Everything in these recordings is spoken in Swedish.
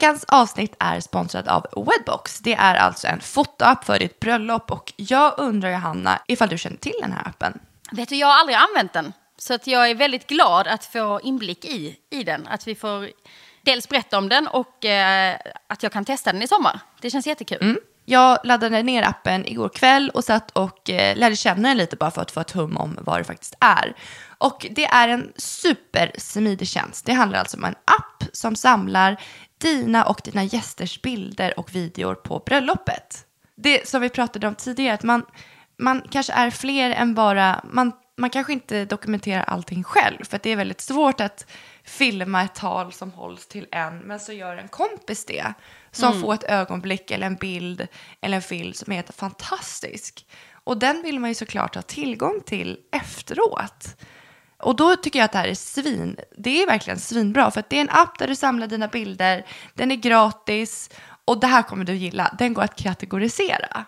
Veckans avsnitt är sponsrad av Wedbox. Det är alltså en fotoapp för ditt bröllop och jag undrar Johanna ifall du känner till den här appen? Vet du, jag har aldrig använt den. Så att jag är väldigt glad att få inblick i, i den. Att vi får dels berätta om den och eh, att jag kan testa den i sommar. Det känns jättekul. Mm. Jag laddade ner appen igår kväll och satt och eh, lärde känna den lite bara för att få ett hum om vad det faktiskt är. Och det är en supersmidig tjänst. Det handlar alltså om en app som samlar dina och dina gästers bilder och videor på bröllopet. Det som vi pratade om tidigare, att man, man kanske är fler än bara, man, man kanske inte dokumenterar allting själv, för att det är väldigt svårt att filma ett tal som hålls till en, men så gör en kompis det, som Mm. får ett ögonblick eller en bild eller en film som är fantastisk. Och den vill man ju såklart ha tillgång till efteråt. Och då tycker jag att det här är svin. Det är verkligen svinbra för att det är en app där du samlar dina bilder. Den är gratis och det här kommer du gilla. Den går att kategorisera.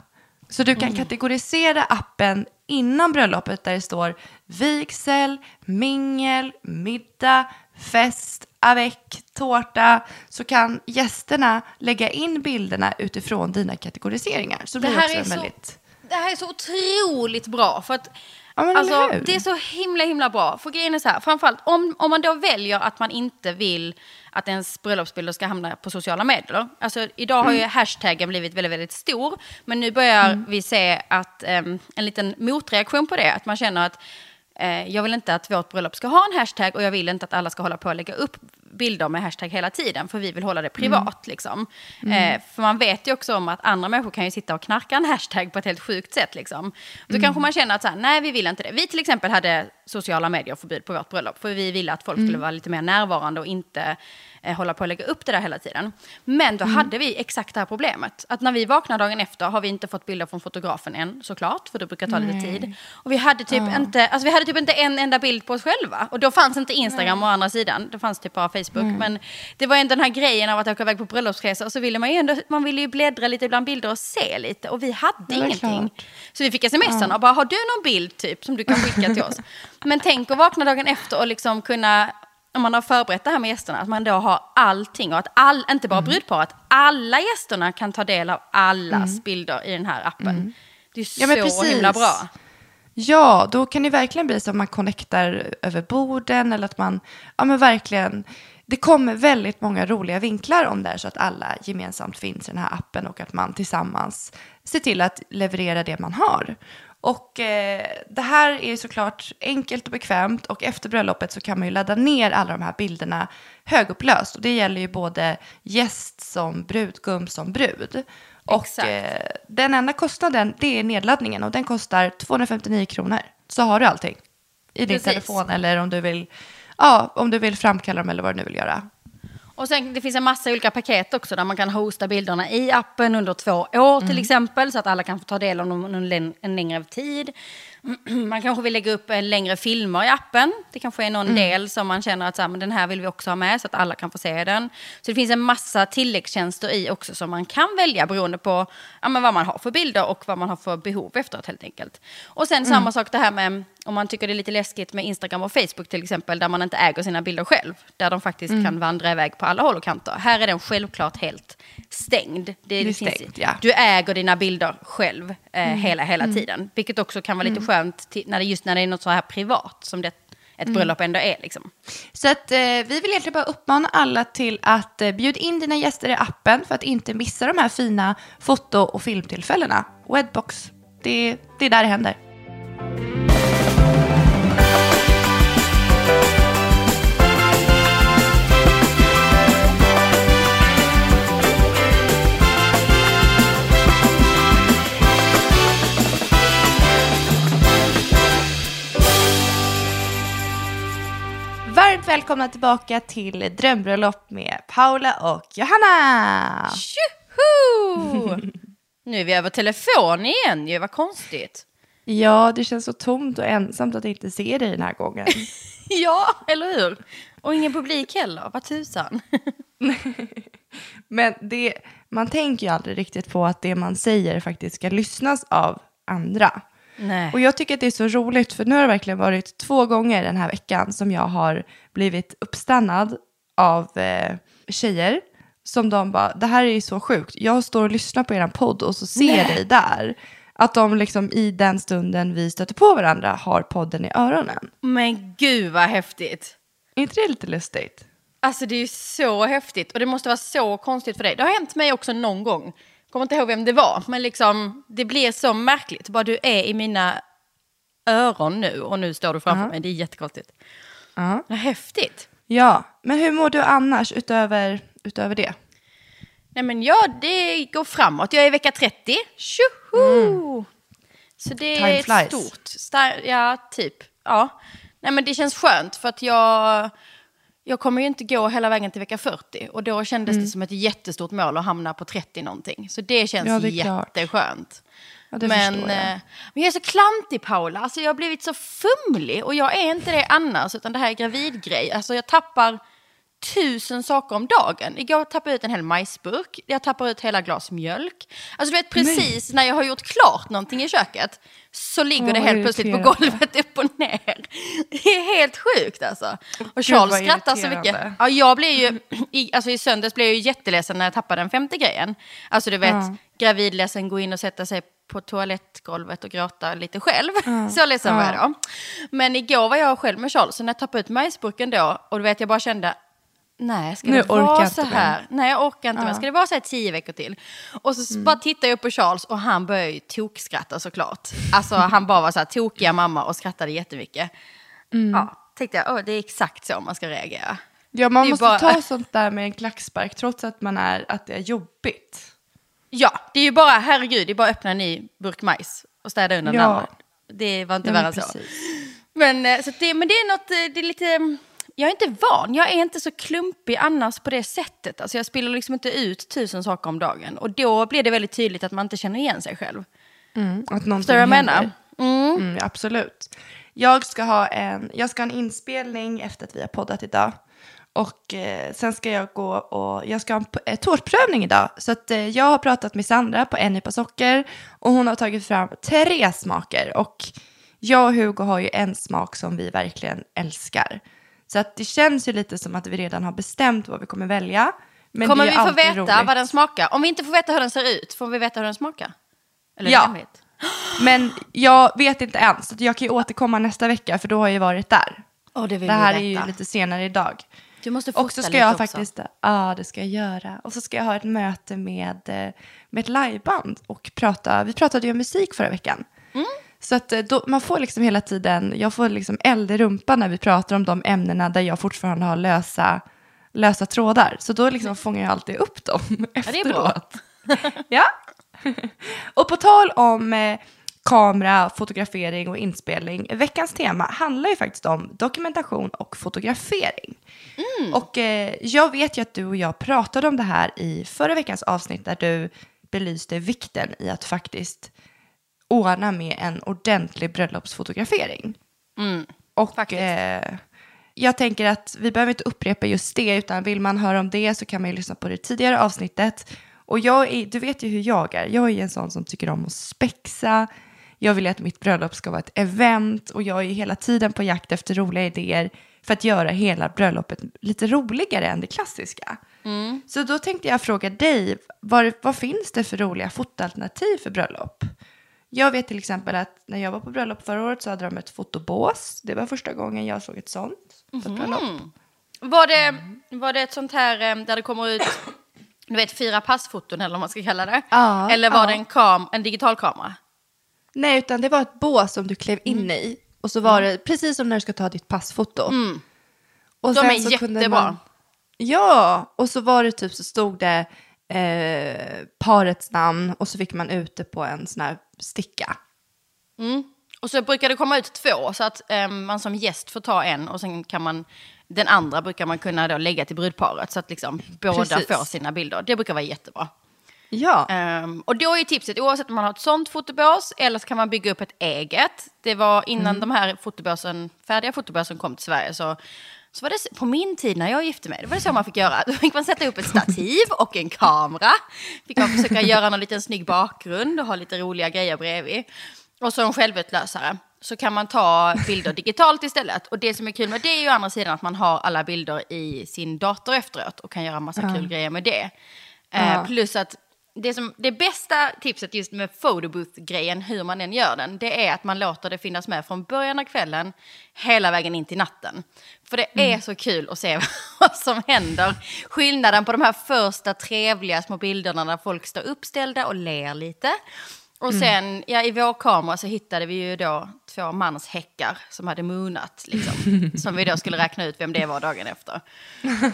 Så du kan kategorisera appen innan bröllopet där det står vigsel, mingel, middag, fest, avec, tårta. Så kan gästerna lägga in bilderna utifrån dina kategoriseringar. Så det Det här också är så- väldigt... Det här är så otroligt bra. För att, Ja, alltså, det är så himla himla bra. För grejen är så här, framförallt om, om man då väljer att man inte vill att ens bröllopsbilder ska hamna på sociala medier. Alltså, idag har ju hashtaggen blivit väldigt, väldigt stor. Men nu börjar vi se att em, en liten motreaktion på det. Att man känner att eh, jag vill inte att vårt bröllop ska ha en hashtag och jag vill inte att alla ska hålla på att lägga upp bilder med hashtag hela tiden, för vi vill hålla det privat. Liksom. Eh, för man vet ju också om att andra människor kan ju sitta och knarka en hashtag på ett helt sjukt sätt. Liksom. Då kanske man känner att så här, nej, vi vill inte det. Vi till exempel hade sociala medier-förbud på vårt bröllop, för vi ville att folk skulle vara lite mer närvarande och inte eh, hålla på att lägga upp det där hela tiden. Men då hade vi exakt det här problemet. Att när vi vaknar dagen efter har vi inte fått bilder från fotografen än, såklart, för det brukar ta lite tid. Och vi hade, typ inte, alltså vi hade typ inte en enda bild på oss själva. Och då fanns inte Instagram å andra sidan, det fanns typ bara Facebook. Men det var ändå den här grejen av att åka iväg på bröllopsresa, och så ville man ju ändå, man ville ju bläddra lite bland bilder och se lite. Och vi hade ingenting. klart. Så vi fick smsarna och bara, har du någon bild typ som du kan skicka till oss? Men tänk att vakna dagen efter och liksom kunna, om man har förberett det här med gästerna, att man då har allting och att all, inte bara brudparet, alla gästerna kan ta del av allas bilder i den här appen. Det är Ja, så precis. himla bra. Ja, då kan det verkligen bli så att man connectar över borden eller att man, ja men verkligen, det kommer väldigt många roliga vinklar om det är så att alla gemensamt finns i den här appen och att man tillsammans ser till att leverera det man har. Och eh, det här är såklart enkelt och bekvämt och efter bröllopet så kan man ju ladda ner alla de här bilderna högupplöst. Och det gäller ju både gäst som brudgum som brud. Och eh, den enda kostnaden det är nedladdningen och den kostar 259 kronor. Så har du allting i din Precis. telefon eller om du vill, ja, om du vill framkalla dem eller vad du nu vill göra. Och sen det finns en massa olika paket också där man kan hosta bilderna i appen under två år till exempel så att alla kan få ta del av dem under en längre tid. Man kanske vill lägga upp en längre filmer i appen. Det kanske är någon del som man känner att så här, men den här vill vi också ha med så att alla kan få se den. Så det finns en massa tilläggstjänster i också som man kan välja beroende på ja, men vad man har för bilder och vad man har för behov efteråt helt enkelt. Och sen samma sak det här med om man tycker det är lite läskigt med Instagram och Facebook till exempel där man inte äger sina bilder själv. Där de faktiskt kan vandra iväg på alla håll och kanter. Här är den självklart helt stängd. Det, Det är finns- stängt, ja. Du äger dina bilder själv eh, hela, hela tiden. Vilket också kan vara lite skönt till, när det, just när det är något så här privat som det, ett bröllop ändå är. Liksom. Så att, eh, vi vill egentligen bara uppmana alla till att eh, bjuda in dina gäster i appen för att inte missa de här fina foto och filmtillfällena. Wedbox, det, det är där det händer. Välkomna tillbaka till Drömbröllop med Paula och Johanna. Tjoho! nu är vi över telefon igen ju, vad konstigt. Ja, det känns så tomt och ensamt att inte se dig den här gången. Ja, eller hur? Och ingen publik heller, vad tusan. Men det, man tänker ju aldrig riktigt på att det man säger faktiskt ska lyssnas av andra. Nej. Och jag tycker att det är så roligt, för nu har det verkligen varit två gånger den här veckan som jag har blivit uppstannad av eh, tjejer som de bara, det här är ju så sjukt. Jag står och lyssnar på er podd och så ser jag dig där. Att de liksom i den stunden vi stöter på varandra har podden i öronen. Men gud vad häftigt. Är inte det lite lustigt? Alltså det är ju så häftigt och det måste vara så konstigt för dig. Det har hänt mig också någon gång. Kommer inte ihåg vem det var, men liksom det blir så märkligt. Bara du är i mina öron nu och nu står du framför Ja. mig. Det är jättekonstigt. Ja. Vad häftigt. Ja, men hur mår du annars utöver, utöver det? Nej men ja, det går framåt. Jag är i vecka 30. Tjoho! Så det Time är flies. stort. Star- ja, typ. Ja. Nej men det känns skönt för att jag, jag kommer ju inte gå hela vägen till vecka 40. Och då kändes det som ett jättestort mål att hamna på 30 någonting. Så det känns Mm. Ja, det jätteskönt. Ja, det men, jag. eh, men jag är så klantig Paula, alltså jag har blivit så fumlig och jag är inte det annars utan det här är gravidgrej. Alltså jag tappar tusen saker om dagen. Igår tappade jag ut en hel majsburk, jag tappar ut hela glas mjölk. Alltså du vet precis när jag har gjort klart någonting i köket så ligger Åh, det helt plötsligt på golvet upp och ner. Det är helt sjukt alltså. Och Charles skrattar så mycket. Ja, jag blev ju, i, alltså i söndags blev jag ju jätteledsen när jag tappade den femte grejen. Alltså du vet, Ja. gravidledsen, gå in och sätta sig på toalettgolvet och gråta lite själv. Så ledsen var jag då. Men igår var jag själv med Charles, så när jag tappade ut majsburken då, och du vet jag bara kände, nej ska Nu det vara så här? Nej jag orkar inte Ja. mer, ska det vara så här tio veckor till? Och så Mm. bara tittade jag upp på Charles och han började ju tokskratta såklart. Alltså han bara var så här tokiga mamma och skrattade jättemycket. Mm. Ja, tänkte jag, det är exakt så man ska reagera. Ja, man måste bara- ta sånt där med en klackspark trots att man är, att det är jobbigt. Ja, det är ju bara, herregud, det är bara att öppna en ny burk majs och städa undan den Ja. andra. Det var inte Ja, värre än så. Men, eh, så det, men det är något, eh, det är lite, mm, jag är inte van, jag är inte så klumpig annars på det sättet. Alltså jag spiller liksom inte ut tusen saker om dagen. Och då blir det väldigt tydligt att man inte känner igen sig själv. Mm, att någonting jag menar? Mm. Mm, absolut. Jag ska, ha en, jag ska ha en inspelning efter att vi har poddat idag. Och eh, sen ska jag gå och jag ska ha en eh, tårtprövning idag. Så att, eh, jag har pratat med Sandra på En nypa socker och hon har tagit fram tre smaker. Och jag och Hugo har ju en smak som vi verkligen älskar. Så att det känns ju lite som att vi redan har bestämt vad vi kommer välja. Men Kommer vi få veta roligt. vad den smakar? Om vi inte får veta hur den ser ut, får vi veta hur den smakar? Eller Ja. Men jag vet inte än, så jag kan ju återkomma nästa vecka för då har jag ju varit där. Åh, det vill Det här är ju lite senare idag. Du måste Och så ska jag faktiskt, ja det ska jag göra. Och så ska jag ha ett möte med, eh, med ett liveband och prata, vi pratade ju om musik förra veckan. Mm. Så att eh, då, man får liksom hela tiden, jag får liksom eld i rumpan när vi pratar om de ämnena där jag fortfarande har lösa, lösa trådar. Så då liksom fångar jag alltid upp dem det är bra. efteråt. Ja. och på tal om eh, kamera, fotografering och inspelning. Veckans tema handlar ju faktiskt om dokumentation och fotografering. Och eh, jag vet ju att du och jag pratade om det här i förra veckans avsnitt där du belyste vikten i att faktiskt ordna med en ordentlig bröllopsfotografering. och Mm, faktiskt. eh, jag tänker att vi behöver inte upprepa just det, utan vill man höra om det så kan man ju lyssna på det tidigare avsnittet. Och jag är, du vet ju hur jag är, jag är en sån som tycker om att spexa, jag vill att mitt bröllop ska vara ett event och jag är hela tiden på jakt efter roliga idéer för att göra hela bröllopet lite roligare än det klassiska. Så då tänkte jag fråga dig, vad, vad finns det för roliga fotoalternativ för bröllop? Jag vet till exempel att när jag var på bröllop förra året så hade de ett fotobås. Det var första gången jag såg ett sånt på ett bröllop. Var det, var det ett sånt här eh, där det kommer ut du vet, fyra passfoton eller vad man ska kalla det? Ja, eller var ja. det en, kam, en digital kamera? Nej, utan det var ett bås som du klev in Mm. i. Och så var det precis som när du ska ta ditt passfoto. Och Mm. De sen är så jättebra. man- Ja, och så var det typ så stod det eh, parets namn och så fick man ut det på en sån här sticka. Och så brukar det komma ut två så att eh, man som gäst får ta en och sen kan man den andra brukar man kunna då lägga till brudparet så att liksom båda Precis. får sina bilder. Det brukar vara jättebra. Ja, Ehm, och då är tipset, oavsett om man har ett sånt fotobås eller så kan man bygga upp ett eget. Det var innan de här fotobåsen, färdiga fotobåsen kom till Sverige så, så var det på min tid när jag gifte mig, det var det så man fick göra. Då fick man sätta upp ett stativ och en kamera. Fick man försöka göra någon liten snygg bakgrund och ha lite roliga grejer bredvid. Och så en självutlösare. så kan man ta bilder digitalt istället. Och det som är kul med det är ju å andra sidan att man har alla bilder i sin dator efteråt och kan göra massa kul grejer med det. Eh, Ja. plus att det, som, det bästa tipset just med photobooth-grejen, hur man än gör den, det är att man låter det finnas med från början av kvällen hela vägen in till natten. För det är så kul att se vad som händer. Skillnaden på de här första trevliga små bilderna när folk står uppställda och ler lite. Och sen, ja, i vår kamera så hittade vi ju då två manshäckar som hade moonat, liksom. som vi då skulle räkna ut vem det var dagen efter.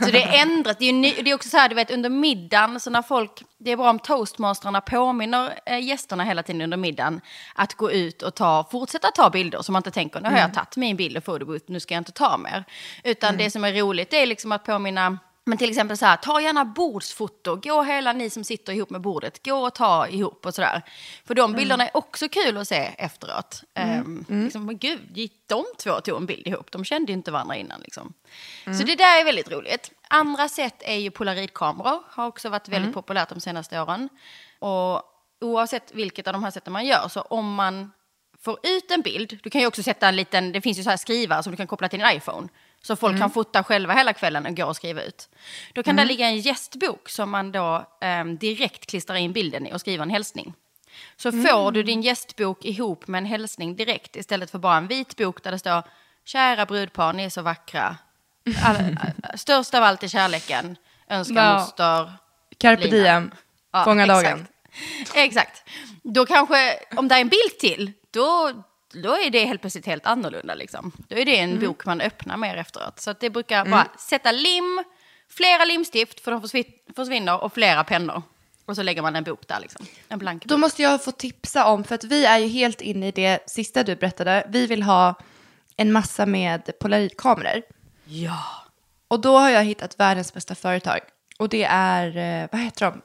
Så det är ändrat, det är, ny, det är också så här, du vet under middagen, så när folk, det är bra om toastmasterna påminner eh, gästerna hela tiden under middagen att gå ut och ta, fortsätta ta bilder, så man inte tänker, nu har jag tagit min bild och photobooth, nu ska jag inte ta mer. Utan det som är roligt, är liksom att påminna men till exempel så här, ta gärna bordsfoto, gå hela ni som sitter ihop med bordet, gå och ta ihop och sådär. För de bilderna är också kul att se efteråt. Ehm, Liksom, men gud, gick de två tog en bild ihop? De kände ju inte varandra innan liksom. Så det där är väldigt roligt. Andra sätt är ju polaroidkameror, har också varit väldigt populärt de senaste åren. Och oavsett vilket av de här sätten man gör, så om man får ut en bild, du kan ju också sätta en liten, det finns ju så här skrivare som du kan koppla till din iPhone. Så folk kan fota själva hela kvällen och gå och skriva ut. Då kan det ligga en gästbok som man då ehm, direkt klistrar in bilden i och skriver en hälsning. Så får du din gästbok ihop med en hälsning direkt istället för bara en vit bok där det står Kära brudpar, ni är så vackra. All, störst av allt är kärleken. Önskar Ja. moster. Carpe Lina. diem, Ja, fånga dagen. Exakt. Då kanske, om det är en bild till, då, då är det helt plötsligt helt annorlunda. Liksom. Då är det en Mm. bok man öppnar mer efteråt. Så det brukar bara sätta lim, flera limstift, för de försvin- försvinner, och flera pennor. Och så lägger man en bok där, liksom. en blank bok. Då måste jag få tipsa om, för att vi är ju helt inne i det sista du berättade. Vi vill ha en massa med polaroidkameror. Ja. Och då har jag hittat världens bästa företag. Och det är, eh, vad heter de?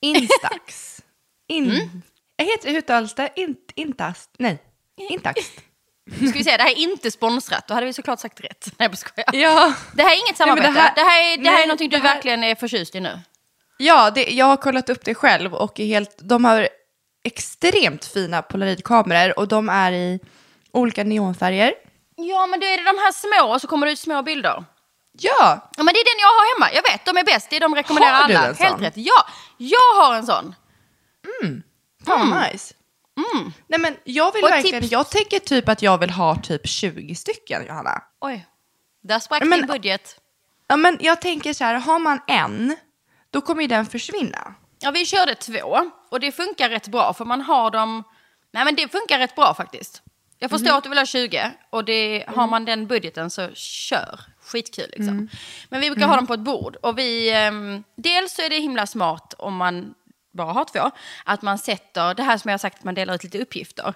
Instax. In, Mm. Jag heter, hur uttalas det? In, Intast? Nej, Intax. Ska vi säga, det här är inte sponsrat, då hade vi såklart sagt rätt. Nej, jag skojar. Ja. Det här är inget Nej, samarbete. det här- det, här, är, det här är nej, någonting du här- verkligen är förtjust i nu. Ja, det, jag har kollat upp det själv och är helt, de har extremt fina polaroidkameror och de är i olika neonfärger. Ja, men då är det de här små och så kommer det ut små bilder. Ja, Ja, men det är den jag har hemma. Jag vet, de är bäst. Det är de rekommenderar Har du alla. en sån? Helt rätt. Ja, jag har en sån. fan vad nice. Nej men jag vill Och verkligen, tips- jag tänker typ att jag vill ha typ 20 stycken Johanna. Oj, där sprack Men- din budget. Ja men jag tänker så här, har man en, då kommer ju den försvinna. Ja, vi körde två och det funkar rätt bra för man har dem... Nej, men det funkar rätt bra faktiskt. Jag förstår Mhm. att du vill ha 20 och det, har man den budgeten så kör. Skitkul liksom. Mm. Men vi brukar ha dem på ett bord och vi... ehm, dels så är det himla smart om man bara har två, att man sätter det här som jag har sagt, att man delar ut lite uppgifter.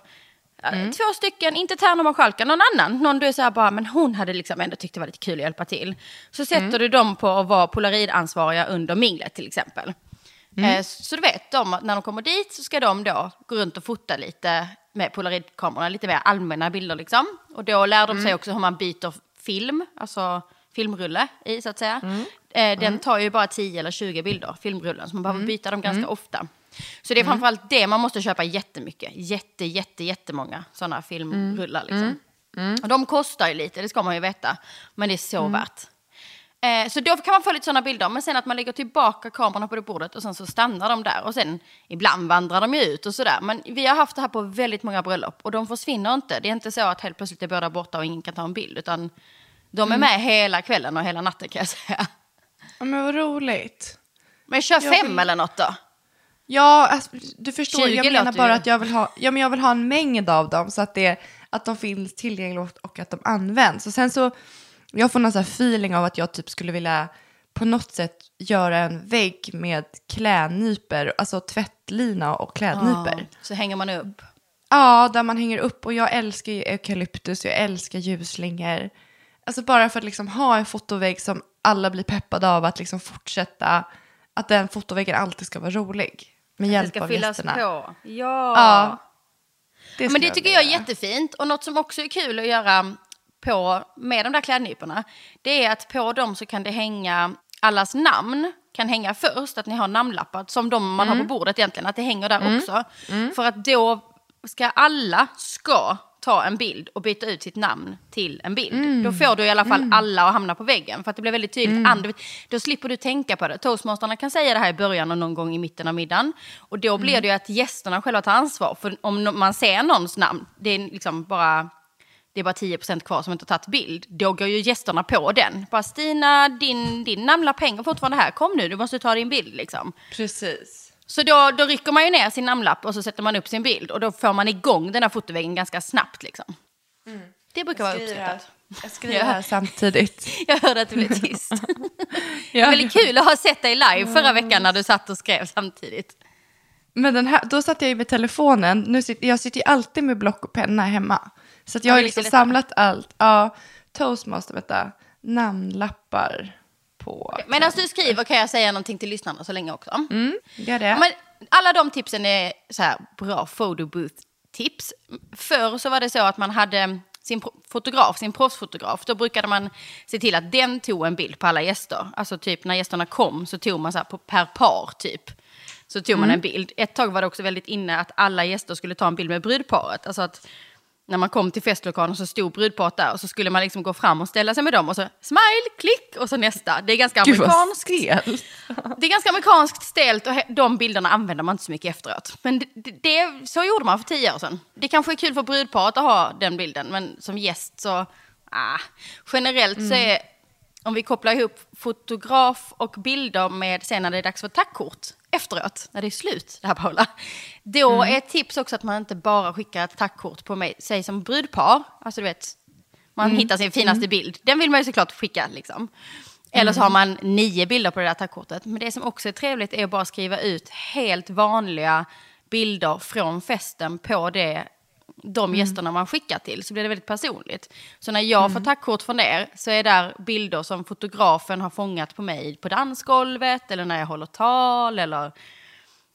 Mm. Två stycken, inte Tärnum och Schalka, någon annan. Någon du är så här bara, men hon hade liksom ändå tyckt det var lite kul att hjälpa till. Så sätter Mm. du dem på att vara polaridansvariga under minglet till exempel. Mm. Eh, Så du vet, de, när de kommer dit så ska de då gå runt och fota lite med polaroidkamerorna, lite mer allmänna bilder liksom. Och då lär de Mm. sig också hur man byter film, alltså filmrulle i så att säga. Mm. Eh, Den tar ju bara 10 eller 20 bilder, filmrullen, så man behöver byta dem Mm. ganska ofta. Så det är framförallt det man måste köpa jättemycket, jätte, jätte, jättemånga sådana filmrullar liksom. Och de kostar ju lite, det ska man ju veta, men det är så värt. Eh, så då kan man få lite sådana bilder, men sen att man lägger tillbaka kamerorna på det bordet och sen så stannar de där. Och sen ibland vandrar de ju ut och sådär. Men vi har haft det här på väldigt många bröllop och de försvinner inte. Det är inte så att helt plötsligt är båda borta och ingen kan ta en bild, utan de är med hela kvällen och hela natten kan jag säga. Ja men vad roligt. Men kör Jag fem vill- eller något då. Ja, alltså, du förstår, 20 jag menar bara ju- att jag vill, ha, ja, men jag vill ha en mängd av dem så att, det, att de finns tillgängliga och, att de används. Och sen så, jag får någon sån feeling av att jag typ skulle vilja på något sätt göra en vägg med klädnyper, alltså tvättlina och klädnyper. Ja, så hänger man upp. Ja, där man hänger upp och jag älskar eukalyptus, jag älskar ljusslingor. Alltså bara för att liksom ha en fotovägg som alla blir peppade av att liksom fortsätta, att den fotoväggen alltid ska vara rolig. Med Det hjälp ska av fyllas gästerna. på. Ja. Ja. Det Men det jag tycker vilja jag är jättefint. Och något som också är kul att göra på, med de där klädnyporna, det är att på dem så kan det hänga allas namn kan hänga först, att ni har namnlappar som de man har på bordet egentligen, att det hänger där också. För att då ska alla, ska ta en bild och byta ut sitt namn till en bild. Då får du i alla fall alla att hamna på väggen. För att det blir väldigt tydligt. And- Då slipper du tänka på det. Toastmasterna kan säga det här i början och någon gång i mitten av middagen. Och då blir det ju att gästerna själva tar ansvar. För om man ser någons namn, det är liksom bara det är bara 10% kvar som inte har tagit bild. Då går ju gästerna på den. Bara Stina, din, din namnlapp hänger fortfarande här. Kom nu, du måste ta din bild liksom. Precis. Så då, då rycker man ju ner sin namnlapp och så sätter man upp sin bild. Och då får man igång den här fotoväggen ganska snabbt liksom. Det brukar vara uppskattat. Jag skriver här samtidigt. Jag hörde att det blev tyst. Ja. väldigt kul att ha sett dig live förra veckan när du satt och skrev samtidigt. Men den här, då satt jag ju med telefonen. Nu sitter, jag sitter ju alltid med block och penna hemma. Så att jag Ja, har liksom samlat allt. Ja, toastmaster, vänta. Namnlappar på... Medan du skriver kan jag säga någonting till lyssnarna så länge också. Mm, gör det. Men alla de tipsen är så här bra photobooth-tips. Förr så var det så att man hade sin fotograf, sin proffsfotograf. Då brukade man se till att den tog en bild på alla gäster. Alltså typ när gästerna kom så tog man så här på per par typ. Så tog man en bild. Ett tag var det också väldigt inne att alla gäster skulle ta en bild med brudparet. Alltså att när man kom till festlokalen så stod brudparet där och så skulle man liksom gå fram och ställa sig med dem och så smile, klick och så nästa. Det är ganska amerikanskt. Det är ganska amerikanskt stelt och de bilderna använder man inte så mycket efteråt. Men det, det, så gjorde man för tio år sedan. Det kanske är kul för brudparet att ha den bilden, men som gäst så... Ah. Generellt så är, om vi kopplar ihop fotograf och bilder med sen när det är dags för tackkort efteråt, när det är slut, det här Paula. Då är ett tips också att man inte bara skickar ett tackkort på mig, sig som brudpar. Alltså du vet, man hittar sin finaste bild. Den vill man ju såklart skicka liksom. Eller så har man nio bilder på det där tackkortet. Men det som också är trevligt är att bara skriva ut helt vanliga bilder från festen på det, de gästerna man skickar till. Så blir det väldigt personligt. Så när jag får tackkort från er så är där bilder som fotografen har fångat på mig på dansgolvet eller när jag håller tal eller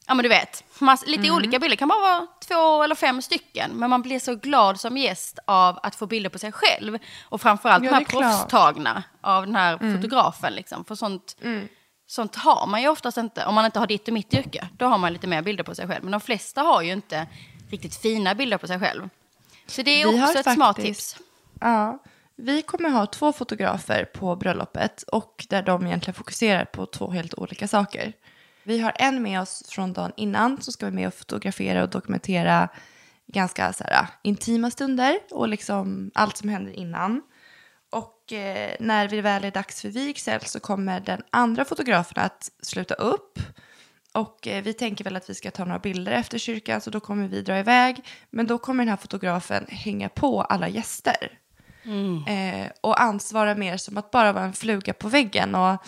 Ja men du vet, mass, lite Mm. olika bilder. Kan bara vara två eller fem stycken. Men man blir så glad som gäst av att få bilder på sig själv. Och framförallt Ja, de här. Mm. proffstagna av den här fotografen. Liksom. För sånt, sånt har man ju oftast inte. Om man inte har ditt och mitt yrke. Då har man lite mer bilder på sig själv. Men de flesta har ju inte riktigt fina bilder på sig själv. Så det är Vi också ett smart faktiskt- tips. Ja, vi kommer ha två fotografer på bröllopet och där de egentligen fokuserar på två helt olika saker. Vi har en med oss från dagen innan som ska vara med och fotografera och dokumentera ganska så här, intima stunder och liksom allt som händer innan. Och eh, när det väl är dags för vigsel så kommer den andra fotografen att sluta upp. Och eh, vi tänker väl att vi ska ta några bilder efter kyrkan så då kommer vi dra iväg. Men då kommer den här fotografen hänga på alla gäster. Eh, och ansvara mer som att bara vara en fluga på väggen och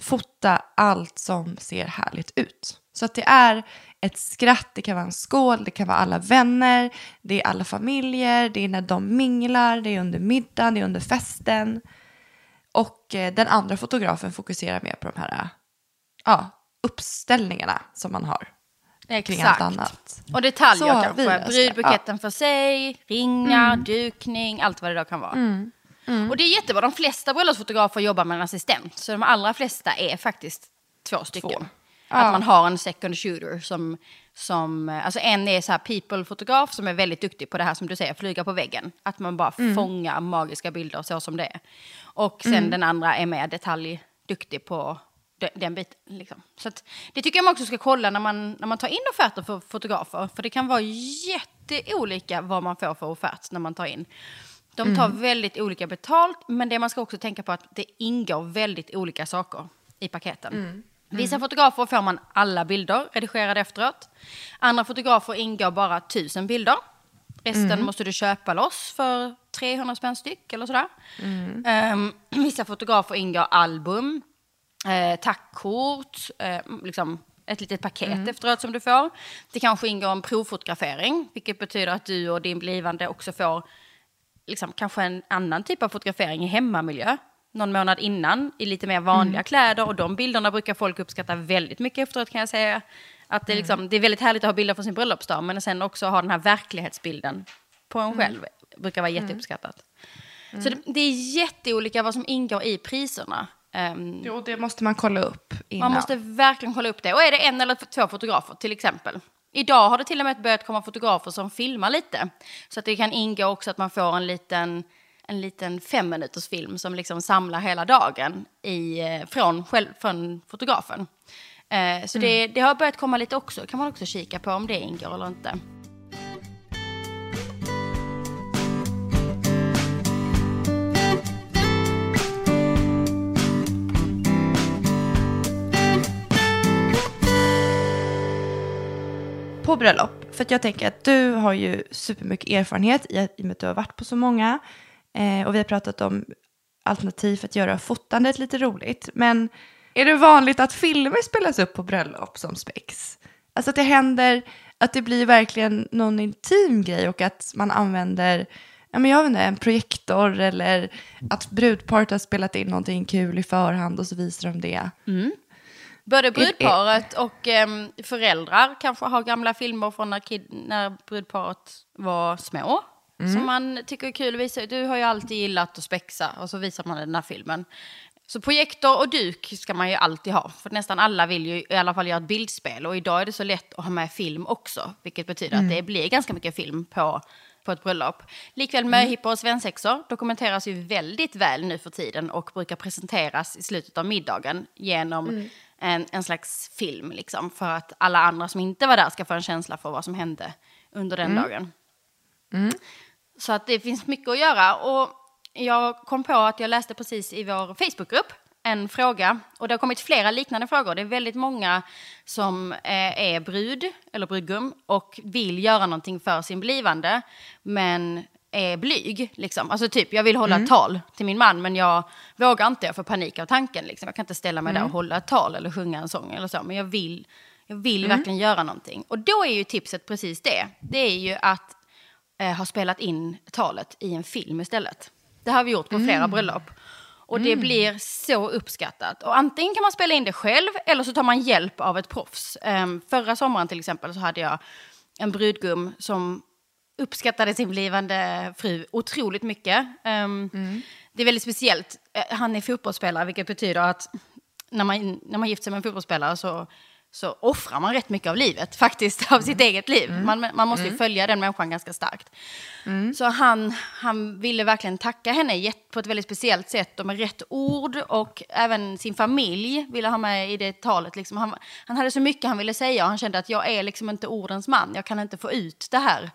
fota allt som ser härligt ut. Så att det är ett skratt, det kan vara en skål, det kan vara alla vänner, det är alla familjer, det är när de minglar, det är under middagen, det är under festen. Och eh, den andra fotografen fokuserar mer på de här ja, uppställningarna som man har annat. Och detaljer Så kanske. Brudbuketten för sig, ringar, Mm. dukning, allt vad det då kan vara. Och det är jättebra. De flesta bröllopsfotografer jobbar med en assistent. Så de allra flesta är faktiskt två stycken. Två. Att Ja. man har en second shooter som, som alltså en är så här people-fotograf som är väldigt duktig på det här som du säger, flyga på väggen. Att man bara Mm. fångar magiska bilder så som det är. Och sen den andra är mer detaljduktig på den biten. Liksom. Så att, det tycker jag man också ska kolla när man, när man tar in offerter för fotografer. För det kan vara jätteolika vad man får för offert när man tar in. De tar väldigt olika betalt, men det man ska också tänka på att det ingår väldigt olika saker i paketen. Vissa fotografer får man alla bilder redigerade efteråt. Andra fotografer ingår bara tusen bilder. Resten måste du köpa loss för 300 spänn styck eller sådär. Ehm, vissa fotografer ingår album, eh, tackkort, eh, liksom ett litet paket efteråt som du får. Det kanske ingår en provfotografering, vilket betyder att du och din blivande också får liksom, kanske en annan typ av fotografering i hemmamiljö. Någon månad innan i lite mer vanliga kläder och de bilderna brukar folk uppskatta väldigt mycket efteråt kan jag säga. Att det, är liksom, det är väldigt härligt att ha bilder från sin bröllopsdag men sen också ha den här verklighetsbilden på en själv brukar vara jätteuppskattat. Så det, det är jätteolika vad som ingår i priserna. Ehm, Jo, det måste man kolla upp innan. man måste verkligen kolla upp det. Och är det en eller två fotografer till exempel. Idag har det till och med börjat komma fotografer som filmar lite. Så att det kan ingå också att man får en liten, en liten fem minuters film som liksom samlar hela dagen i, eh, från, själv, från fotografen. Eh, så det, det har börjat komma lite också. kan man också kika på om det ingår eller inte. På bröllop. För att jag tänker att du har ju supermycket erfarenhet i, i och med att du har varit på så många. Eh, och vi har pratat om alternativ för att göra fotandet lite roligt. Men är det vanligt att filmer spelas upp på bröllop som spex? Alltså att det händer, att det blir verkligen någon intim grej och att man använder ja, men jag vet inte, en projektor eller att brudparet har spelat in någonting kul i förhand och så visar de det. Mm. Både brudparet och um, föräldrar kanske har gamla filmer från när, kid, när brudparet var små. Mm. Som man tycker är kul att visa. Du har ju alltid gillat att spexa och så visar man den här filmen. Så projektor och duk ska man ju alltid ha. För nästan alla vill ju i alla fall göra ett bildspel. Och idag är det så lätt att ha med film också. Vilket betyder mm. att det blir ganska mycket film på, på ett bröllop. Likväl möhippor och svensexor dokumenteras ju väldigt väl nu för tiden. Och brukar presenteras i slutet av middagen genom mm en, en slags film liksom, för att alla andra som inte var där ska få en känsla för vad som hände under den mm. dagen. Mm. Så att det finns mycket att göra. Och jag kom på att jag läste precis i vår Facebookgrupp en fråga och det har kommit flera liknande frågor. Det är väldigt många som eh, är brud eller brudgum och vill göra någonting för sin blivande men är blyg. Liksom. Alltså typ, jag vill hålla mm. ett tal till min man men jag vågar inte, jag får panik av tanken. Liksom. Jag kan inte ställa mig mm. där och hålla ett tal eller sjunga en sång eller så. Men jag vill, jag vill mm. verkligen göra någonting. Och då är ju tipset precis det. Det är ju att eh, ha spelat in talet i en film istället. Det har vi gjort på flera mm. bröllop. Och det mm. blir så uppskattat. Och antingen kan man spela in det själv eller så tar man hjälp av ett proffs. Um, förra sommaren till exempel så hade jag en brudgum som uppskattade sin blivande fru otroligt mycket. Um, mm. Det är väldigt speciellt. Eh, han är fotbollsspelare, vilket betyder att när man, när man gift sig med en fotbollsspelare så, så offrar man rätt mycket av livet, faktiskt, av sitt mm. eget liv. Mm. Man, man måste ju mm. följa den människan ganska starkt. Mm. Så han, han ville verkligen tacka henne på ett väldigt speciellt sätt och med rätt ord. Och även sin familj ville ha med i det talet. Liksom. Han, han hade så mycket han ville säga och han kände att jag är liksom inte ordens man. Jag kan inte få ut det här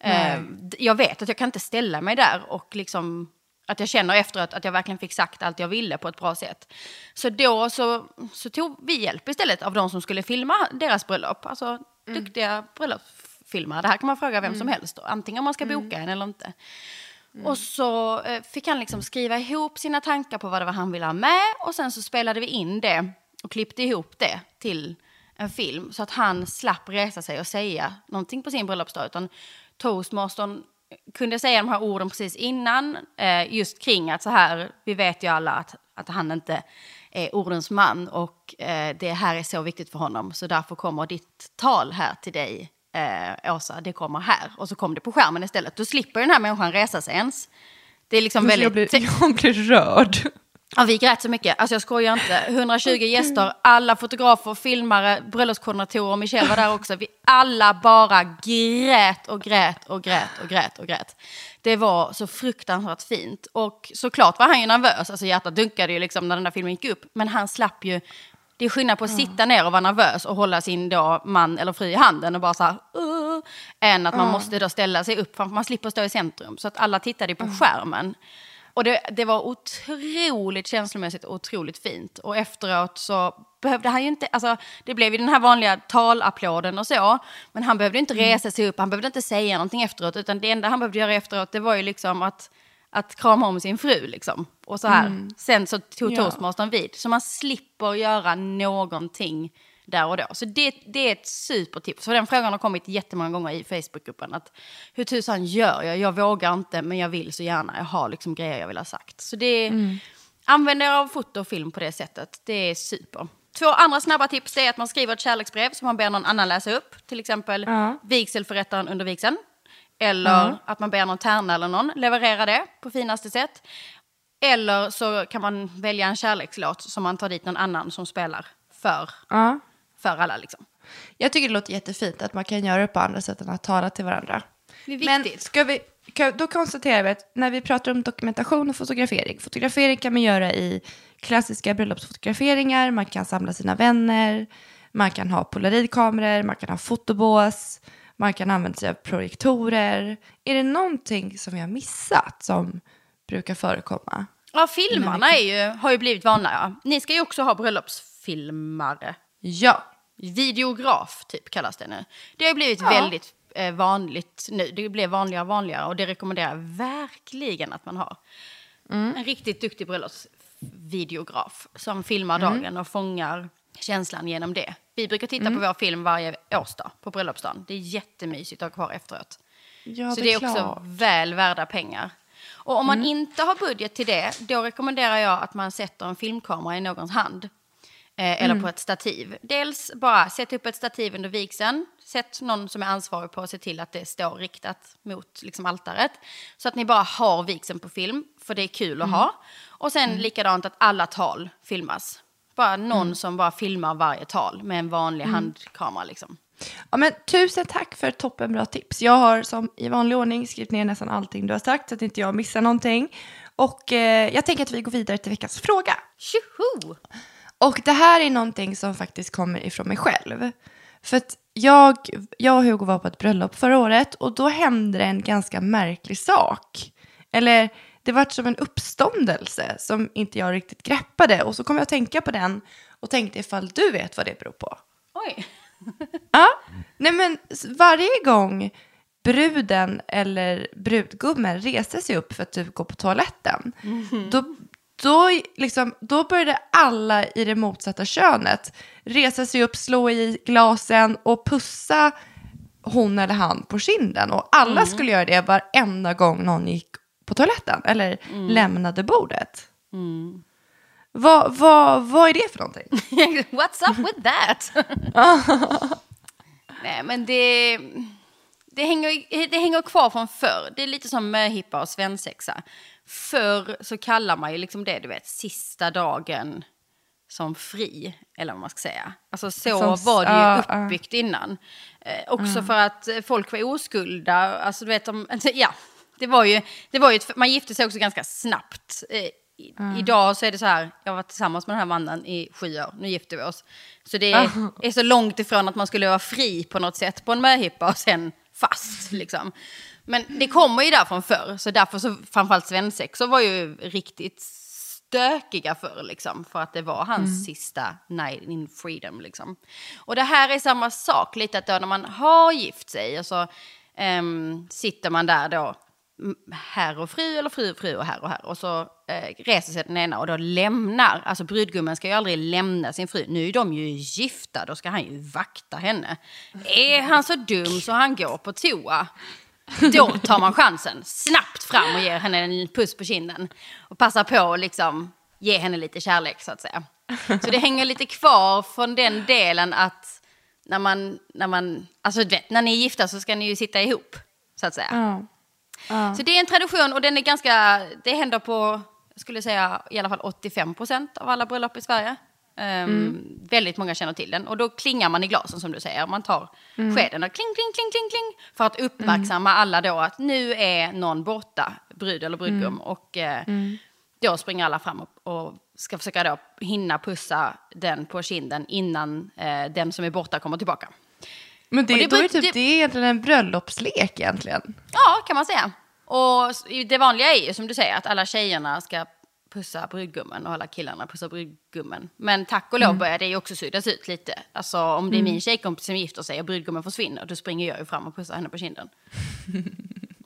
Eh, jag vet att jag kan inte ställa mig där och liksom att jag känner efteråt att jag verkligen fick sagt allt jag ville på ett bra sätt. Så då så, så tog vi hjälp istället av de som skulle filma deras bröllop. Alltså mm. duktiga bröllopsfilmare. Det här kan man fråga vem mm. som helst. Då. Antingen om man ska mm. boka en eller inte. Mm. Och så eh, fick han liksom skriva ihop sina tankar på vad det var han ville ha med. Och sen så spelade vi in det och klippte ihop det till en film. Så att han slapp resa sig och säga någonting på sin bröllopsdag. Utan toastmastern kunde säga de här orden precis innan, eh, just kring att så här, vi vet ju alla att, att han inte är ordens man och eh, det här är så viktigt för honom, så därför kommer ditt tal här till dig, eh, Åsa, det kommer här. Och så kom det på skärmen istället. Då slipper den här människan resa sig ens. Det är liksom väldigt... Jag blir, jag blir rörd. Ja, vi grät så mycket. Alltså jag skojar inte. 120 gäster, alla fotografer, filmare, bröllopskoordinatorer, Michelle var där också. Vi alla bara grät och grät och grät och grät och grät. Det var så fruktansvärt fint. Och såklart var han ju nervös. Alltså hjärtat dunkade ju liksom när den där filmen gick upp. Men han slapp ju det är skillnad på att sitta ner och vara nervös och hålla sin då man eller fru i handen och bara så här, uh, än att man måste då ställa sig upp, för man slipper stå i centrum. Så att alla tittade på skärmen. Och det, det var otroligt känslomässigt och otroligt fint. Och efteråt så behövde han ju inte, alltså det blev ju den här vanliga talapplåden och så. Men han behövde inte mm. resa sig upp, han behövde inte säga någonting efteråt. Utan det enda han behövde göra efteråt det var ju liksom att, att krama om sin fru liksom. Och så här. Mm. Sen så tog ja. toastmastern vid. Så man slipper göra någonting där och då. Så det, det är ett supertips. För den frågan har kommit jättemånga gånger i Facebookgruppen. Att hur tusan gör jag? Jag vågar inte men jag vill så gärna. Jag har liksom grejer jag vill ha sagt. Så det mm. använd er av foto och film på det sättet. Det är super. Två andra snabba tips är att man skriver ett kärleksbrev som man ber någon annan läsa upp. Till exempel ja. vigselförrättaren under vigseln. Eller mm. att man ber någon tärna eller någon leverera det på finaste sätt. Eller så kan man välja en kärlekslåt som man tar dit någon annan som spelar för. Ja. För alla liksom. Jag tycker det låter jättefint att man kan göra det på andra sätt än att tala till varandra. Det är Men viktigt. ska vi, då konstaterar vi att när vi pratar om dokumentation och fotografering, fotografering kan man göra i klassiska bröllopsfotograferingar, man kan samla sina vänner, man kan ha polaroidkameror, man kan ha fotobås, man kan använda sig av projektorer. Är det någonting som vi har missat som brukar förekomma? Ja, filmarna ju, har ju blivit vanliga. Ni ska ju också ha bröllopsfilmare. Ja, Videograf typ kallas det nu. Det har blivit Ja. väldigt eh, vanligt nu. Det blir vanligare och vanligare och det rekommenderar jag verkligen att man har. En riktigt duktig bröllopsvideograf som filmar dagen och fångar känslan genom det. Vi brukar titta på vår film varje årsdag på bröllopsdagen. Det är jättemysigt att ha kvar efteråt. ja Så det är också klart. väl värda pengar. Och om man inte har budget till det, då rekommenderar jag att man sätter en filmkamera i någons hand. Eh, eller på ett stativ. Dels bara sätt upp ett stativ under vigseln. Sätt någon som är ansvarig på att se till att det står riktat mot liksom, altaret. Så att ni bara har vigseln på film, för det är kul att ha. Och sen likadant att alla tal filmas. Bara någon som bara filmar varje tal med en vanlig handkamera. Liksom. Ja, men tusen tack för ett toppenbra tips. Jag har som i vanlig ordning skrivit ner nästan allting du har sagt så att inte jag missar någonting. Och eh, jag tänker att vi går vidare till veckans fråga. Tjoho! Och det här är någonting som faktiskt kommer ifrån mig själv. För att jag, jag och Hugo var på ett bröllop förra året och då hände det en ganska märklig sak. Eller det var som en uppståndelse som inte jag riktigt greppade. Och så kom jag att tänka på den och tänkte ifall du vet vad det beror på. Oj. Ja, nej men varje gång bruden eller brudgummen reser sig upp för att typ gå på toaletten, då, då, liksom, då började alla i det motsatta könet resa sig upp, slå i glasen och pussa hon eller han på kinden. Och alla skulle göra det varenda gång någon gick på toaletten eller lämnade bordet. Vad, vad, vad är det för någonting? What's up with that? Nej, men det, det, hänger, det hänger kvar från förr. Det är lite som möhippa och svensexa. Förr så kallar man ju liksom det, du vet, sista dagen som fri, eller vad man ska säga. Alltså så Som- var det ju ja, ja. uppbyggt innan. Eh, också för att folk var oskulda, alltså du vet, de, ja, det var ju, det var ju ett, man gifte sig också ganska snabbt. Eh, i, Idag så är det så här, jag har varit tillsammans med den här mannen i sju år, nu gifter vi oss. Så det är, är så långt ifrån att man skulle vara fri på något sätt på en möhippa och sen fast liksom. Men det kommer ju därifrån förr, så därför så framförallt svensexor var ju riktigt stökiga förr liksom. För att det var hans sista night in freedom liksom. Och det här är samma sak, lite att då när man har gift sig och så ehm, sitter man där då herr och fru eller fru och fru och herr och herr. Och så eh, reser sig den ena och då lämnar, alltså brudgummen ska ju aldrig lämna sin fru. Nu är de ju gifta, då ska han ju vakta henne. Är han så dum så han går på toa, då tar man chansen snabbt fram och ger henne en puss på kinden. Och passar på att liksom ge henne lite kärlek så att säga. Så det hänger lite kvar från den delen att när man, när man, alltså du vet, när ni är gifta så ska ni ju sitta ihop så att säga. Ja. Ja. Så det är en tradition och den är ganska, det händer på, jag skulle säga i alla fall 85 procent av alla bröllop i Sverige. Ehm, Väldigt många känner till den och då klingar man i glasen som du säger. Man tar skeden och kling, kling, kling, kling, kling. För att uppmärksamma alla då att nu är någon borta, brud eller brudgum. Och eh, då springer alla fram och, och ska försöka då hinna pussa den på kinden innan eh, den som är borta kommer tillbaka. Men det, Och det då är typ det- det är egentligen en bröllopslek egentligen. Ja, kan man säga. Och det vanliga är ju som du säger att alla tjejerna ska pussa brudgummen och alla killarna pussar brudgummen. Men tack och lov börjar det ju också suddas ut lite. Alltså om det är min tjejkompis som gifter sig och brudgummen försvinner, då springer jag ju fram och pussar henne på kinden.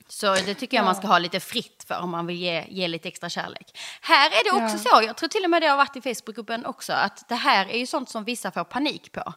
Så det tycker jag man ska ha lite fritt för om man vill ge, ge lite extra kärlek. Här är det också så, jag tror till och med det har varit i Facebookgruppen också, att det här är ju sånt som vissa får panik på.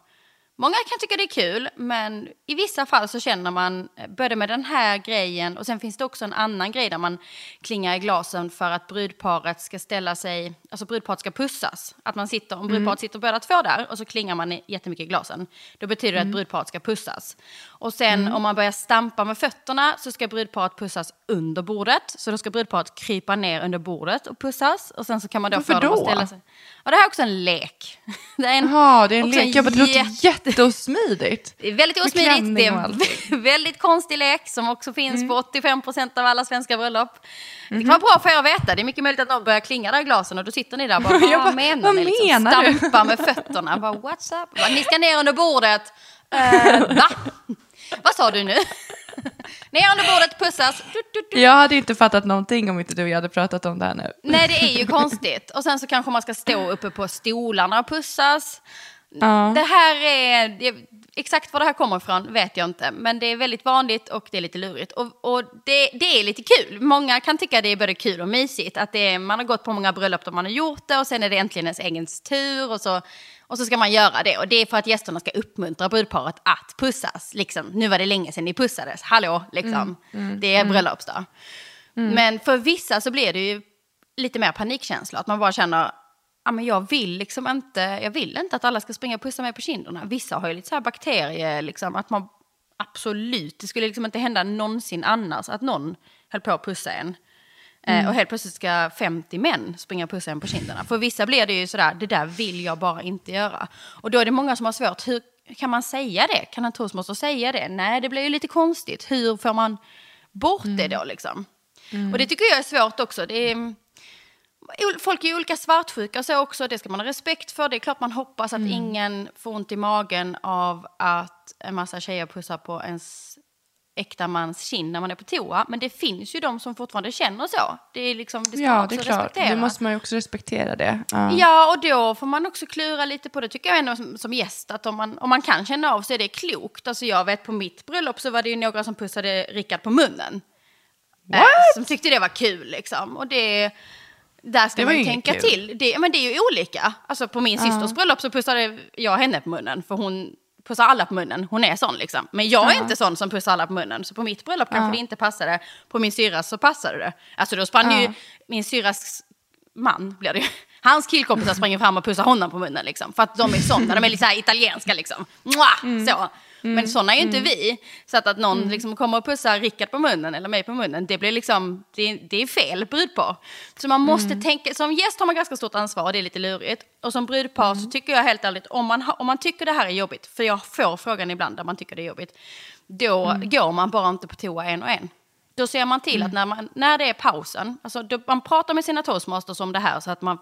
Många kan tycka det är kul, men i vissa fall så känner man eh, både med den här grejen och sen finns det också en annan grej där man klingar i glasen för att brudparet ska ställa sig, alltså brudparet ska pussas. Att man sitter, om brudparet sitter båda två där och så klingar man jättemycket i glasen, då betyder det att brudparet ska pussas. Och sen om man börjar stampa med fötterna så ska brudparet pussas under bordet. Så då ska brudparet krypa ner under bordet och pussas. Och sen så kan man då Varför få dem att då? ställa sig. Och det här är också en lek. Det är en, Jaha, det är en lek. Jag bara, det låter jätte- jätteosmidigt. det är väldigt osmidigt. Det är en väldigt konstig lek som också finns Mm. på 85 procent av alla svenska bröllop. Det Mhm. kan vara bra för er att veta. Det är mycket möjligt att någon börjar klinga där i glasen och då sitter ni där och bara, vad bara, menar vad ni? Liksom, menar du? Stampa med fötterna. Bara, What's up? Bara, ni ska ner under bordet. Uh, va? vad sa du nu? ner under bordet, pussas. Du, du, du. Jag hade inte fattat någonting om inte du och jag hade pratat om det här nu. Nej, det är ju konstigt. Och sen så kanske man ska stå uppe på stolarna och pussas. Ja. Det här är, det, exakt var det här kommer ifrån vet jag inte. Men det är väldigt vanligt och det är lite lurigt. Och, och det, det är lite kul. Många kan tycka det är både kul och mysigt. Att det är, man har gått på många bröllop där man har gjort det och sen är det äntligen ens egen tur. Och så, och så ska man göra det. Och det är för att gästerna ska uppmuntra brudparet att pussas. Liksom, nu var det länge sedan ni pussades. Hallå, liksom. det är bröllopsdag. Men för vissa så blir det ju lite mer panikkänsla. Att man bara känner, ja men jag vill liksom inte, jag vill inte att alla ska springa och pussa mig på kinderna. Vissa har ju lite så här bakterier, liksom att man absolut, det skulle liksom inte hända någonsin annars att någon höll på att pussa en. Eh, och helt plötsligt ska 50 män springa och pussa en på kinderna. För vissa blir det ju sådär, det där vill jag bara inte göra. Och då är det många som har svårt, hur kan man säga det? Kan en toastmaster säga det? Nej, det blir ju lite konstigt. Hur får man bort det då liksom? Och det tycker jag är svårt också. Det är, folk är ju olika svartsjuka så också. Det ska man ha respekt för. Det är klart man hoppas att ingen får ont i magen av att en massa tjejer pussar på ens äkta mans kind när man är på toa. Men det finns ju de som fortfarande känner så. Det, är liksom, det ska man Ja, också det är klart. respektera. Det måste man ju också respektera det. Ja. Ja, och då får man också klura lite på det, tycker jag ändå som, som gäst, att om man, om man kan känna av så är det klokt. Alltså jag vet på mitt bröllop så var det ju några som pussade Rickard på munnen. Eh, What? som tyckte det var kul liksom. Och det, där ska Det man ju tänka kul. till. Det, men det är ju olika. Alltså på min systers bröllop så pussade jag henne på munnen, för hon pussar alla på munnen. Hon är sån liksom. Men jag är inte sån som pussar alla på munnen. Så på mitt bröllop kanske det inte passade. På min syrras så passade det. Alltså då sprang ju min syrras man, blir det ju. Hans killkompisar springer fram och pussar honom på munnen liksom. För att de är sådana, de är lite så italienska liksom. Mwah! Mm. Så. Men sådana är ju inte vi. Så att, att någon liksom kommer och pussar Rickard på munnen eller mig på munnen, det blir liksom, det, det är fel brudpar. Så man måste Mm. tänka, som gäst har man ganska stort ansvar och det är lite lurigt. Och som brudpar Mm. så tycker jag helt ärligt, om man, om man tycker det här är jobbigt, för jag får frågan ibland där man tycker det är jobbigt, då Mm. går man bara inte på toa en och en. Då ser man till att när, man, när det är pausen, alltså då, man pratar med sina toastmasters om det här så att man,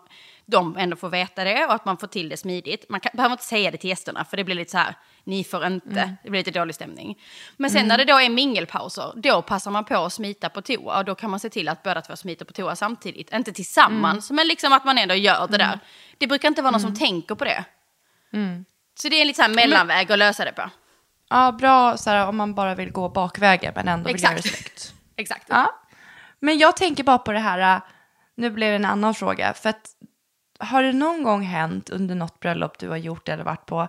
de ändå får veta det och att man får till det smidigt. Man kan, behöver inte säga det till gästerna för det blir lite så här, ni får inte, det blir lite dålig stämning. Men sen när det då är mingelpauser, då passar man på att smita på toa och då kan man se till att båda två smiter på toa samtidigt. Inte tillsammans, men liksom att man ändå gör det där. Det brukar inte vara någon som tänker på det. Så det är en lite så mellanväg att lösa det på. Ja, bra så här, om man bara vill gå bakvägen men ändå vill göra det Exakt. snyggt. Exakt. Ja. Men jag tänker bara på det här, äh, nu blev det en annan fråga, för att har det någon gång hänt under något bröllop du har gjort eller varit på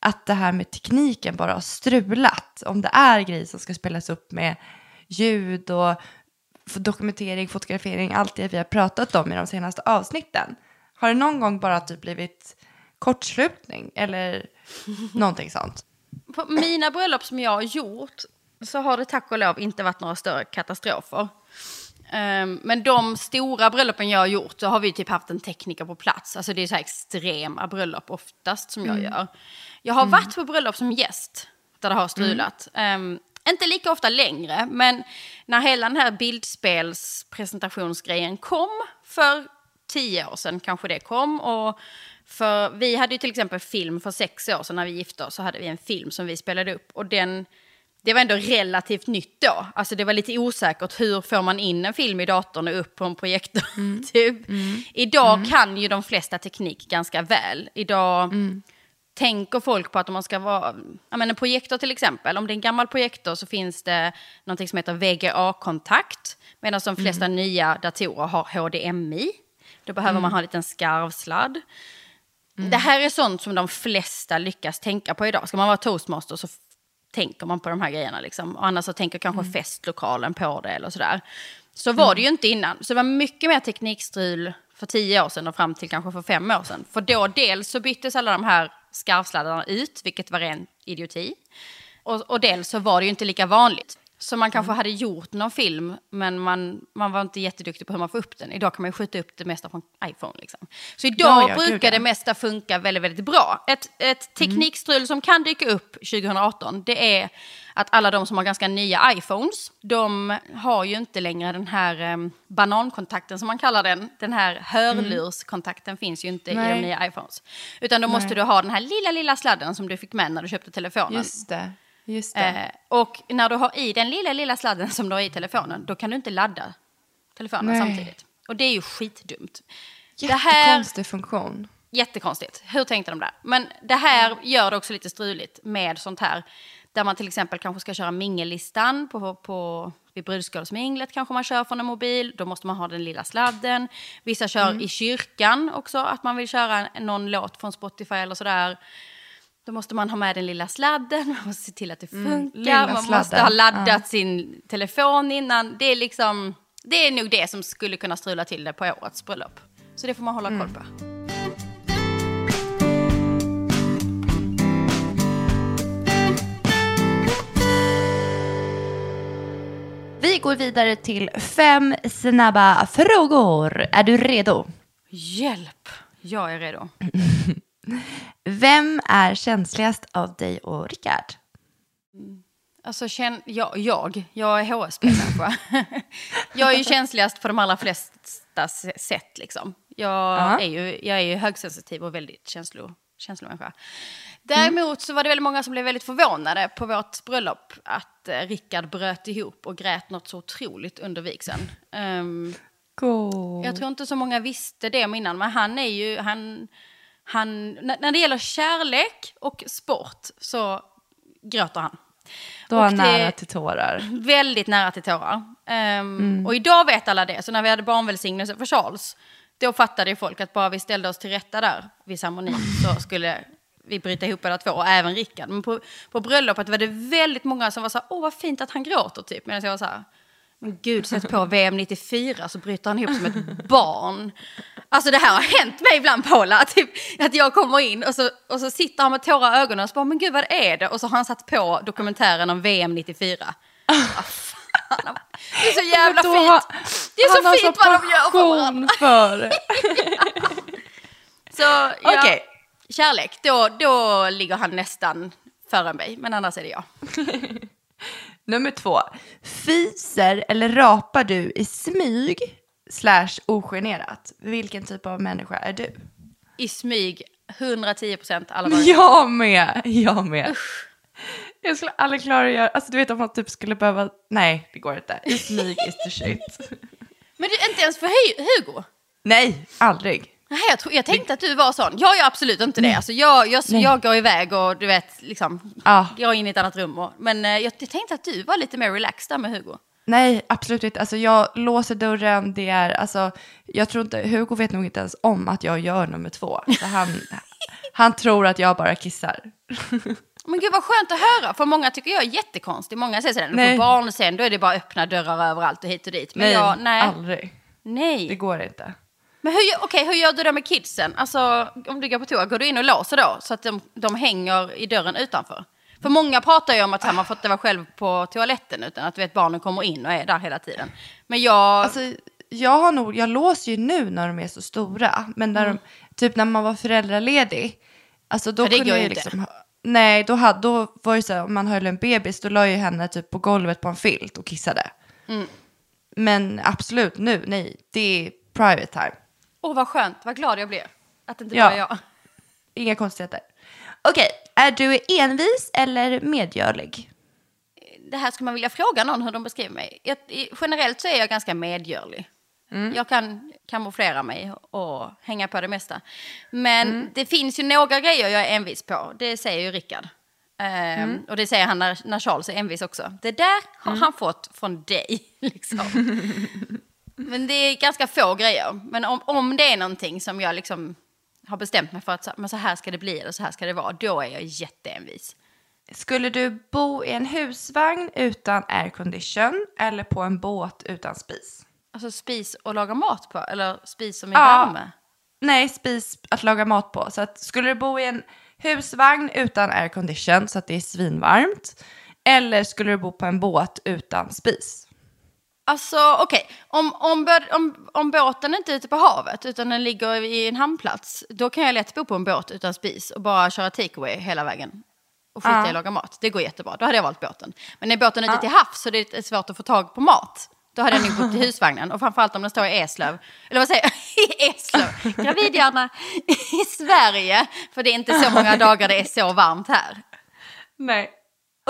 att det här med tekniken bara har strulat? Om det är grejer som ska spelas upp med ljud och dokumentering, fotografering, allt det vi har pratat om i de senaste avsnitten. Har det någon gång bara typ blivit kortslutning eller någonting sånt? På mina bröllop som jag har gjort så har det tack och lov inte varit några större katastrofer. Ehm, men de stora bröllopen jag har gjort så har vi typ haft en tekniker på plats. Alltså det är så här extrema bröllop oftast som jag gör. Jag har varit på bröllop som gäst där det har strulat. Ehm, inte lika ofta längre, men när hela den här bildspelspresentationsgrejen kom för tio år sedan kanske det kom. Och för vi hade ju till exempel film för sex år sedan när vi gifte oss så hade vi en film som vi spelade upp och den det var ändå relativt nytt då. Alltså det var lite osäkert hur får man in en film i datorn och upp på en projektor. typ. Idag kan ju de flesta teknik ganska väl. Idag tänker folk på att om man ska vara, ja men en projektor till exempel, om det är en gammal projektor så finns det någonting som heter VGA-kontakt, medan de flesta nya datorer har HDMI. Då behöver man ha en liten skarvsladd. Det här är sånt som de flesta lyckas tänka på idag. Ska man vara toastmaster så tänker man på de här grejerna. Liksom. Och annars så tänker kanske festlokalen på det eller sådär. Så var det ju inte innan. Så det var mycket mer teknikstrul för tio år sedan och fram till kanske för fem år sedan. För då dels så byttes alla de här skarvsladdarna ut, vilket var ren idioti. Och, och dels så var det ju inte lika vanligt. Så man kanske hade gjort någon film, men man, man var inte jätteduktig på hur man får upp den. Idag kan man ju skjuta upp det mesta från iPhone. Liksom. Så idag Ja, ja, brukar gud, det mesta funka väldigt, väldigt bra. Ett, ett teknikstrul som kan dyka upp 2018, det är att alla de som har ganska nya iPhones, de har ju inte längre den här um, banankontakten som man kallar den. Den här hörlurskontakten finns ju inte i Nej. de nya iPhones. Utan då måste du ha den här lilla, lilla sladden som du fick med när du köpte telefonen. Just det. Just det. Eh, och när du har i den lilla, lilla sladden som du har i telefonen, då kan du inte ladda telefonen Nej. samtidigt. Och det är ju skitdumt. Det här, Jättekonstig funktion. jättekonstigt. Hur tänkte de där? Men det här gör det också lite struligt med sånt här. Där man till exempel kanske ska köra mingellistan på, på, vid brudskålsminglet kanske man kör från en mobil. Då måste man ha den lilla sladden. Vissa kör i kyrkan också, att man vill köra någon låt från Spotify eller sådär. Då måste man ha med den lilla sladden, man måste se till att det funkar, lilla man måste ha laddat ja. sin telefon innan. Det är, liksom, det är nog det som skulle kunna strula till det på årets bröllop. Så det får man hålla koll på. Vi går vidare till fem snabba frågor. Är du redo? Hjälp! Jag är redo. Vem är känsligast av dig och Rickard? Alltså, känn, jag, jag, jag är HSB-människa. jag är ju känsligast på de allra flesta sätt. Liksom. Jag, Ja. är ju, jag är ju högsensitiv och väldigt känslo, känslomänniska. Däremot så var det väldigt många som blev väldigt förvånade på vårt bröllop att eh, Rickard bröt ihop och grät något så otroligt under vigseln. Ehm, Cool. jag tror inte så många visste det om innan, men han är ju... Han, han, när, det gäller kärlek och sport så gråter han. Då och han nära till tårar. Väldigt nära till tårar. Ehm, Och idag vet alla det. Så när vi hade barnvälsignelse för Charles, då fattade ju folk att bara vi ställde oss till rätta där vid ceremonin så skulle vi bryta ihop båda två, och även Rickard. Men på, på bröllopet var det väldigt många som var så här, åh vad fint att han gråter typ. Medan jag var så här, men gud, sätt på VM 94 så bryter han ihop som ett barn. Alltså det här har hänt mig ibland Paula, typ, att jag kommer in och så, och så sitter han med tårar i ögonen och så bara, men gud vad är det? Och så har han satt på dokumentären om VM 94. Vad fan, det är så jävla fint. har- Det är så fint vad de gör för varandra. för det. Så ja, Okej. kärlek, då, då ligger han nästan före mig, men annars är det jag. Nummer två. Fiser eller rapar du i smyg slash ogenerat? Vilken typ av människa är du? I smyg, 110 procent alla dagar. Jag med, jag med. Jag skulle aldrig klara att göra, alltså du vet om man typ skulle behöva, nej det går inte. I smyg is the shit. Men det, inte ens för Hu- Hugo. Nej, aldrig. Nej, jag, tror, jag tänkte att du var sån. Jag är absolut inte det. Alltså, jag, jag, Nej. jag går iväg och du vet, liksom, Ja. går in i ett annat rum. Och, men eh, jag, tänkte att du var lite mer relaxed där med Hugo. Nej, absolut inte. Alltså jag låser dörren, det är, alltså, jag tror inte, Hugo vet nog inte ens om att jag gör nummer två. Så han, han tror att jag bara kissar. Men gud vad skönt att höra, för många tycker jag är jättekonstig. Många säger sådär, Nej. på barnscen då är det bara öppna dörrar överallt och hit och dit. Men Nej, jag, nej. aldrig. nej. Det går inte. Men hur, gör- okej, hur gör du då med kidsen? Alltså, om du går på toa, går du in och låser då? Så att de, de hänger i dörren utanför? För många pratar ju om att här, man får inte vara själv på toaletten utan att du vet, barnen kommer in och är där hela tiden. Men jag... Alltså, jag, har nog, jag låser ju nu när de är så stora. Men när de, typ när man var föräldraledig, alltså då det kunde jag ju inte. liksom... ha- Nej, då, hade, då var det så här, om man höll en bebis, då la jag henne typ på golvet på en filt och kissade. Mm. Men absolut, nu, nej, det är private time. Åh, vad skönt, vad glad jag blir. Att det inte Ja. är jag. Inga konstigheter. Okej, är du envis eller medgörlig? Det här skulle man vilja fråga någon hur de beskriver mig. Jag, generellt så är jag ganska medgörlig. Jag kan kamouflera mig och hänga på det mesta. Men det finns ju några grejer jag är envis på. Det säger ju Rickard. Ehm, Och det säger han när, när Charles är envis också. Det där har han fått från dig. Liksom. Men det är ganska få grejer. Men om, om det är någonting som jag liksom har bestämt mig för att så- men så här ska det bli eller så här ska det vara, då är jag jätteenvis. Skulle du bo i en husvagn utan aircondition eller på en båt utan spis? Alltså spis och laga mat på, eller spis som är Ja. värme. Nej, spis att laga mat på. Så att, skulle du bo i en husvagn utan aircondition så att det är svinvarmt? Eller skulle du bo på en båt utan spis? Alltså okej, om, om, bö- om, om båten inte är ute på havet utan den ligger i en hamnplats, då kan jag lätt bo på en båt utan spis och bara köra takeaway hela vägen. Och skita Ja. i att laga mat. Det går jättebra, då hade jag valt båten. Men är båten ute till havs så det är svårt att få tag på mat, då hade jag nog bott i husvagnen. Och framförallt om den står i Eslöv, eller vad säger jag, i Eslöv, gravidhjärna i Sverige. För det är inte så många dagar det är så varmt här. Nej.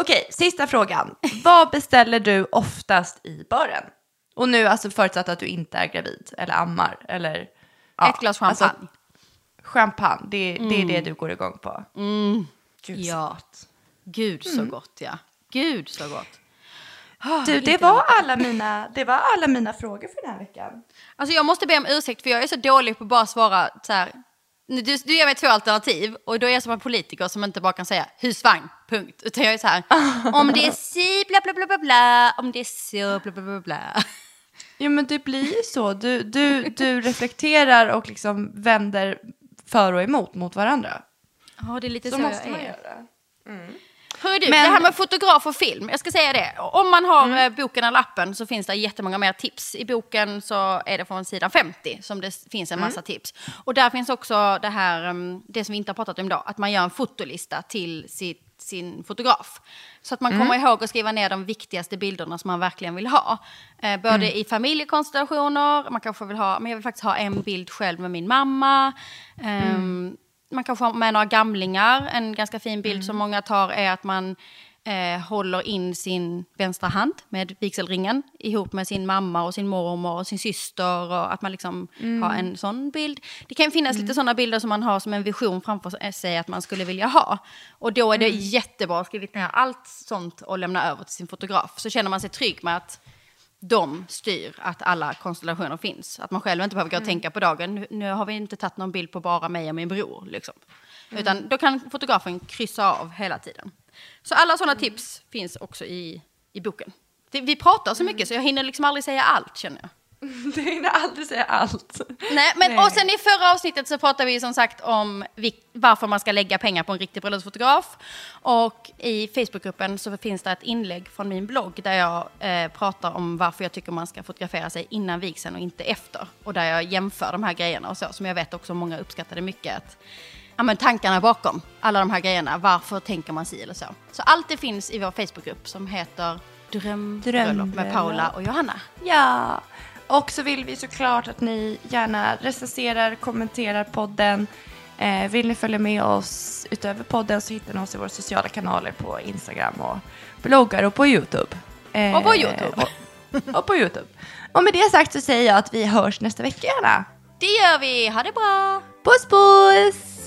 Okej, sista frågan. Vad beställer du oftast i baren? Och nu alltså förutsatt att du inte är gravid eller ammar eller... ja, Ett glas champagne. Alltså, champagne, det, det är det du går igång på. Gud, så Ja. gott. Gud så gott ja. Gud så gott. Du, det var, alla mina, det var alla mina frågor för den här veckan. Alltså jag måste be om ursäkt för jag är så dålig på att bara svara så här. Du, du ger mig två alternativ och då är jag som en politiker som inte bara kan säga husvagn, punkt. Utan jag är så här, om det är si, bla bla bla bla bla, om det är så, bla bla bla bla. Jo, men det blir ju så. Du, du, du reflekterar och liksom vänder för och emot mot varandra. Ja, det är lite så, Så måste jag man är. göra. Hör du, Men- det här med fotograf och film, jag ska säga det. Om man har eh, boken eller appen så finns det jättemånga mer tips. I boken så är det från sidan 50 som det finns en massa tips. Och där finns också det här, mm, det som vi inte har pratat om idag, att man gör en fotolista till sitt, sin fotograf. Så att man kommer ihåg att skriva ner de viktigaste bilderna som man verkligen vill ha. Eh, både i familjekonstellationer, man kanske vill ha, men jag vill faktiskt ha en bild själv med min mamma. Ehm, man kanske har med några gamlingar. En ganska fin bild som många tar är att man eh, håller in sin vänstra hand med vigselringen ihop med sin mamma och sin mormor och sin syster och att man liksom har en sån bild. Det kan finnas lite sådana bilder som man har som en vision framför sig att man skulle vilja ha. Och då är det jättebra att skriva ner allt sånt och lämna över till sin fotograf. Så känner man sig trygg med att de styr att alla konstellationer finns. Att man själv inte behöver gå och tänka på dagen. Nu, nu har vi inte tagit någon bild på bara mig och min bror. Liksom. Utan då kan fotografen kryssa av hela tiden. Så alla sådana tips finns också i, i boken. Det, vi pratar så mycket så jag hinner liksom aldrig säga allt känner jag. Du hinner aldrig säga allt. Nej, men Nej. och sen i förra avsnittet så pratade vi som sagt om varför man ska lägga pengar på en riktig bröllopsfotograf. Och i Facebookgruppen så finns det ett inlägg från min blogg där jag eh, pratar om varför jag tycker man ska fotografera sig innan vigseln och inte efter. Och där jag jämför de här grejerna och så, som jag vet också många uppskattade mycket. Att, ja, men tankarna bakom alla de här grejerna, varför tänker man si eller så. Så allt det finns i vår Facebookgrupp som heter Drömbröllop med. Paula och Johanna. Ja, och så vill vi såklart att ni gärna recenserar, kommenterar podden. Eh, vill ni följa med oss utöver podden så hittar ni oss i våra sociala kanaler på Instagram och bloggar och på YouTube. Eh, Och på YouTube. Och, och på YouTube. Och med det sagt så säger jag att vi hörs nästa vecka gärna. Det gör vi, ha det bra! Puss puss!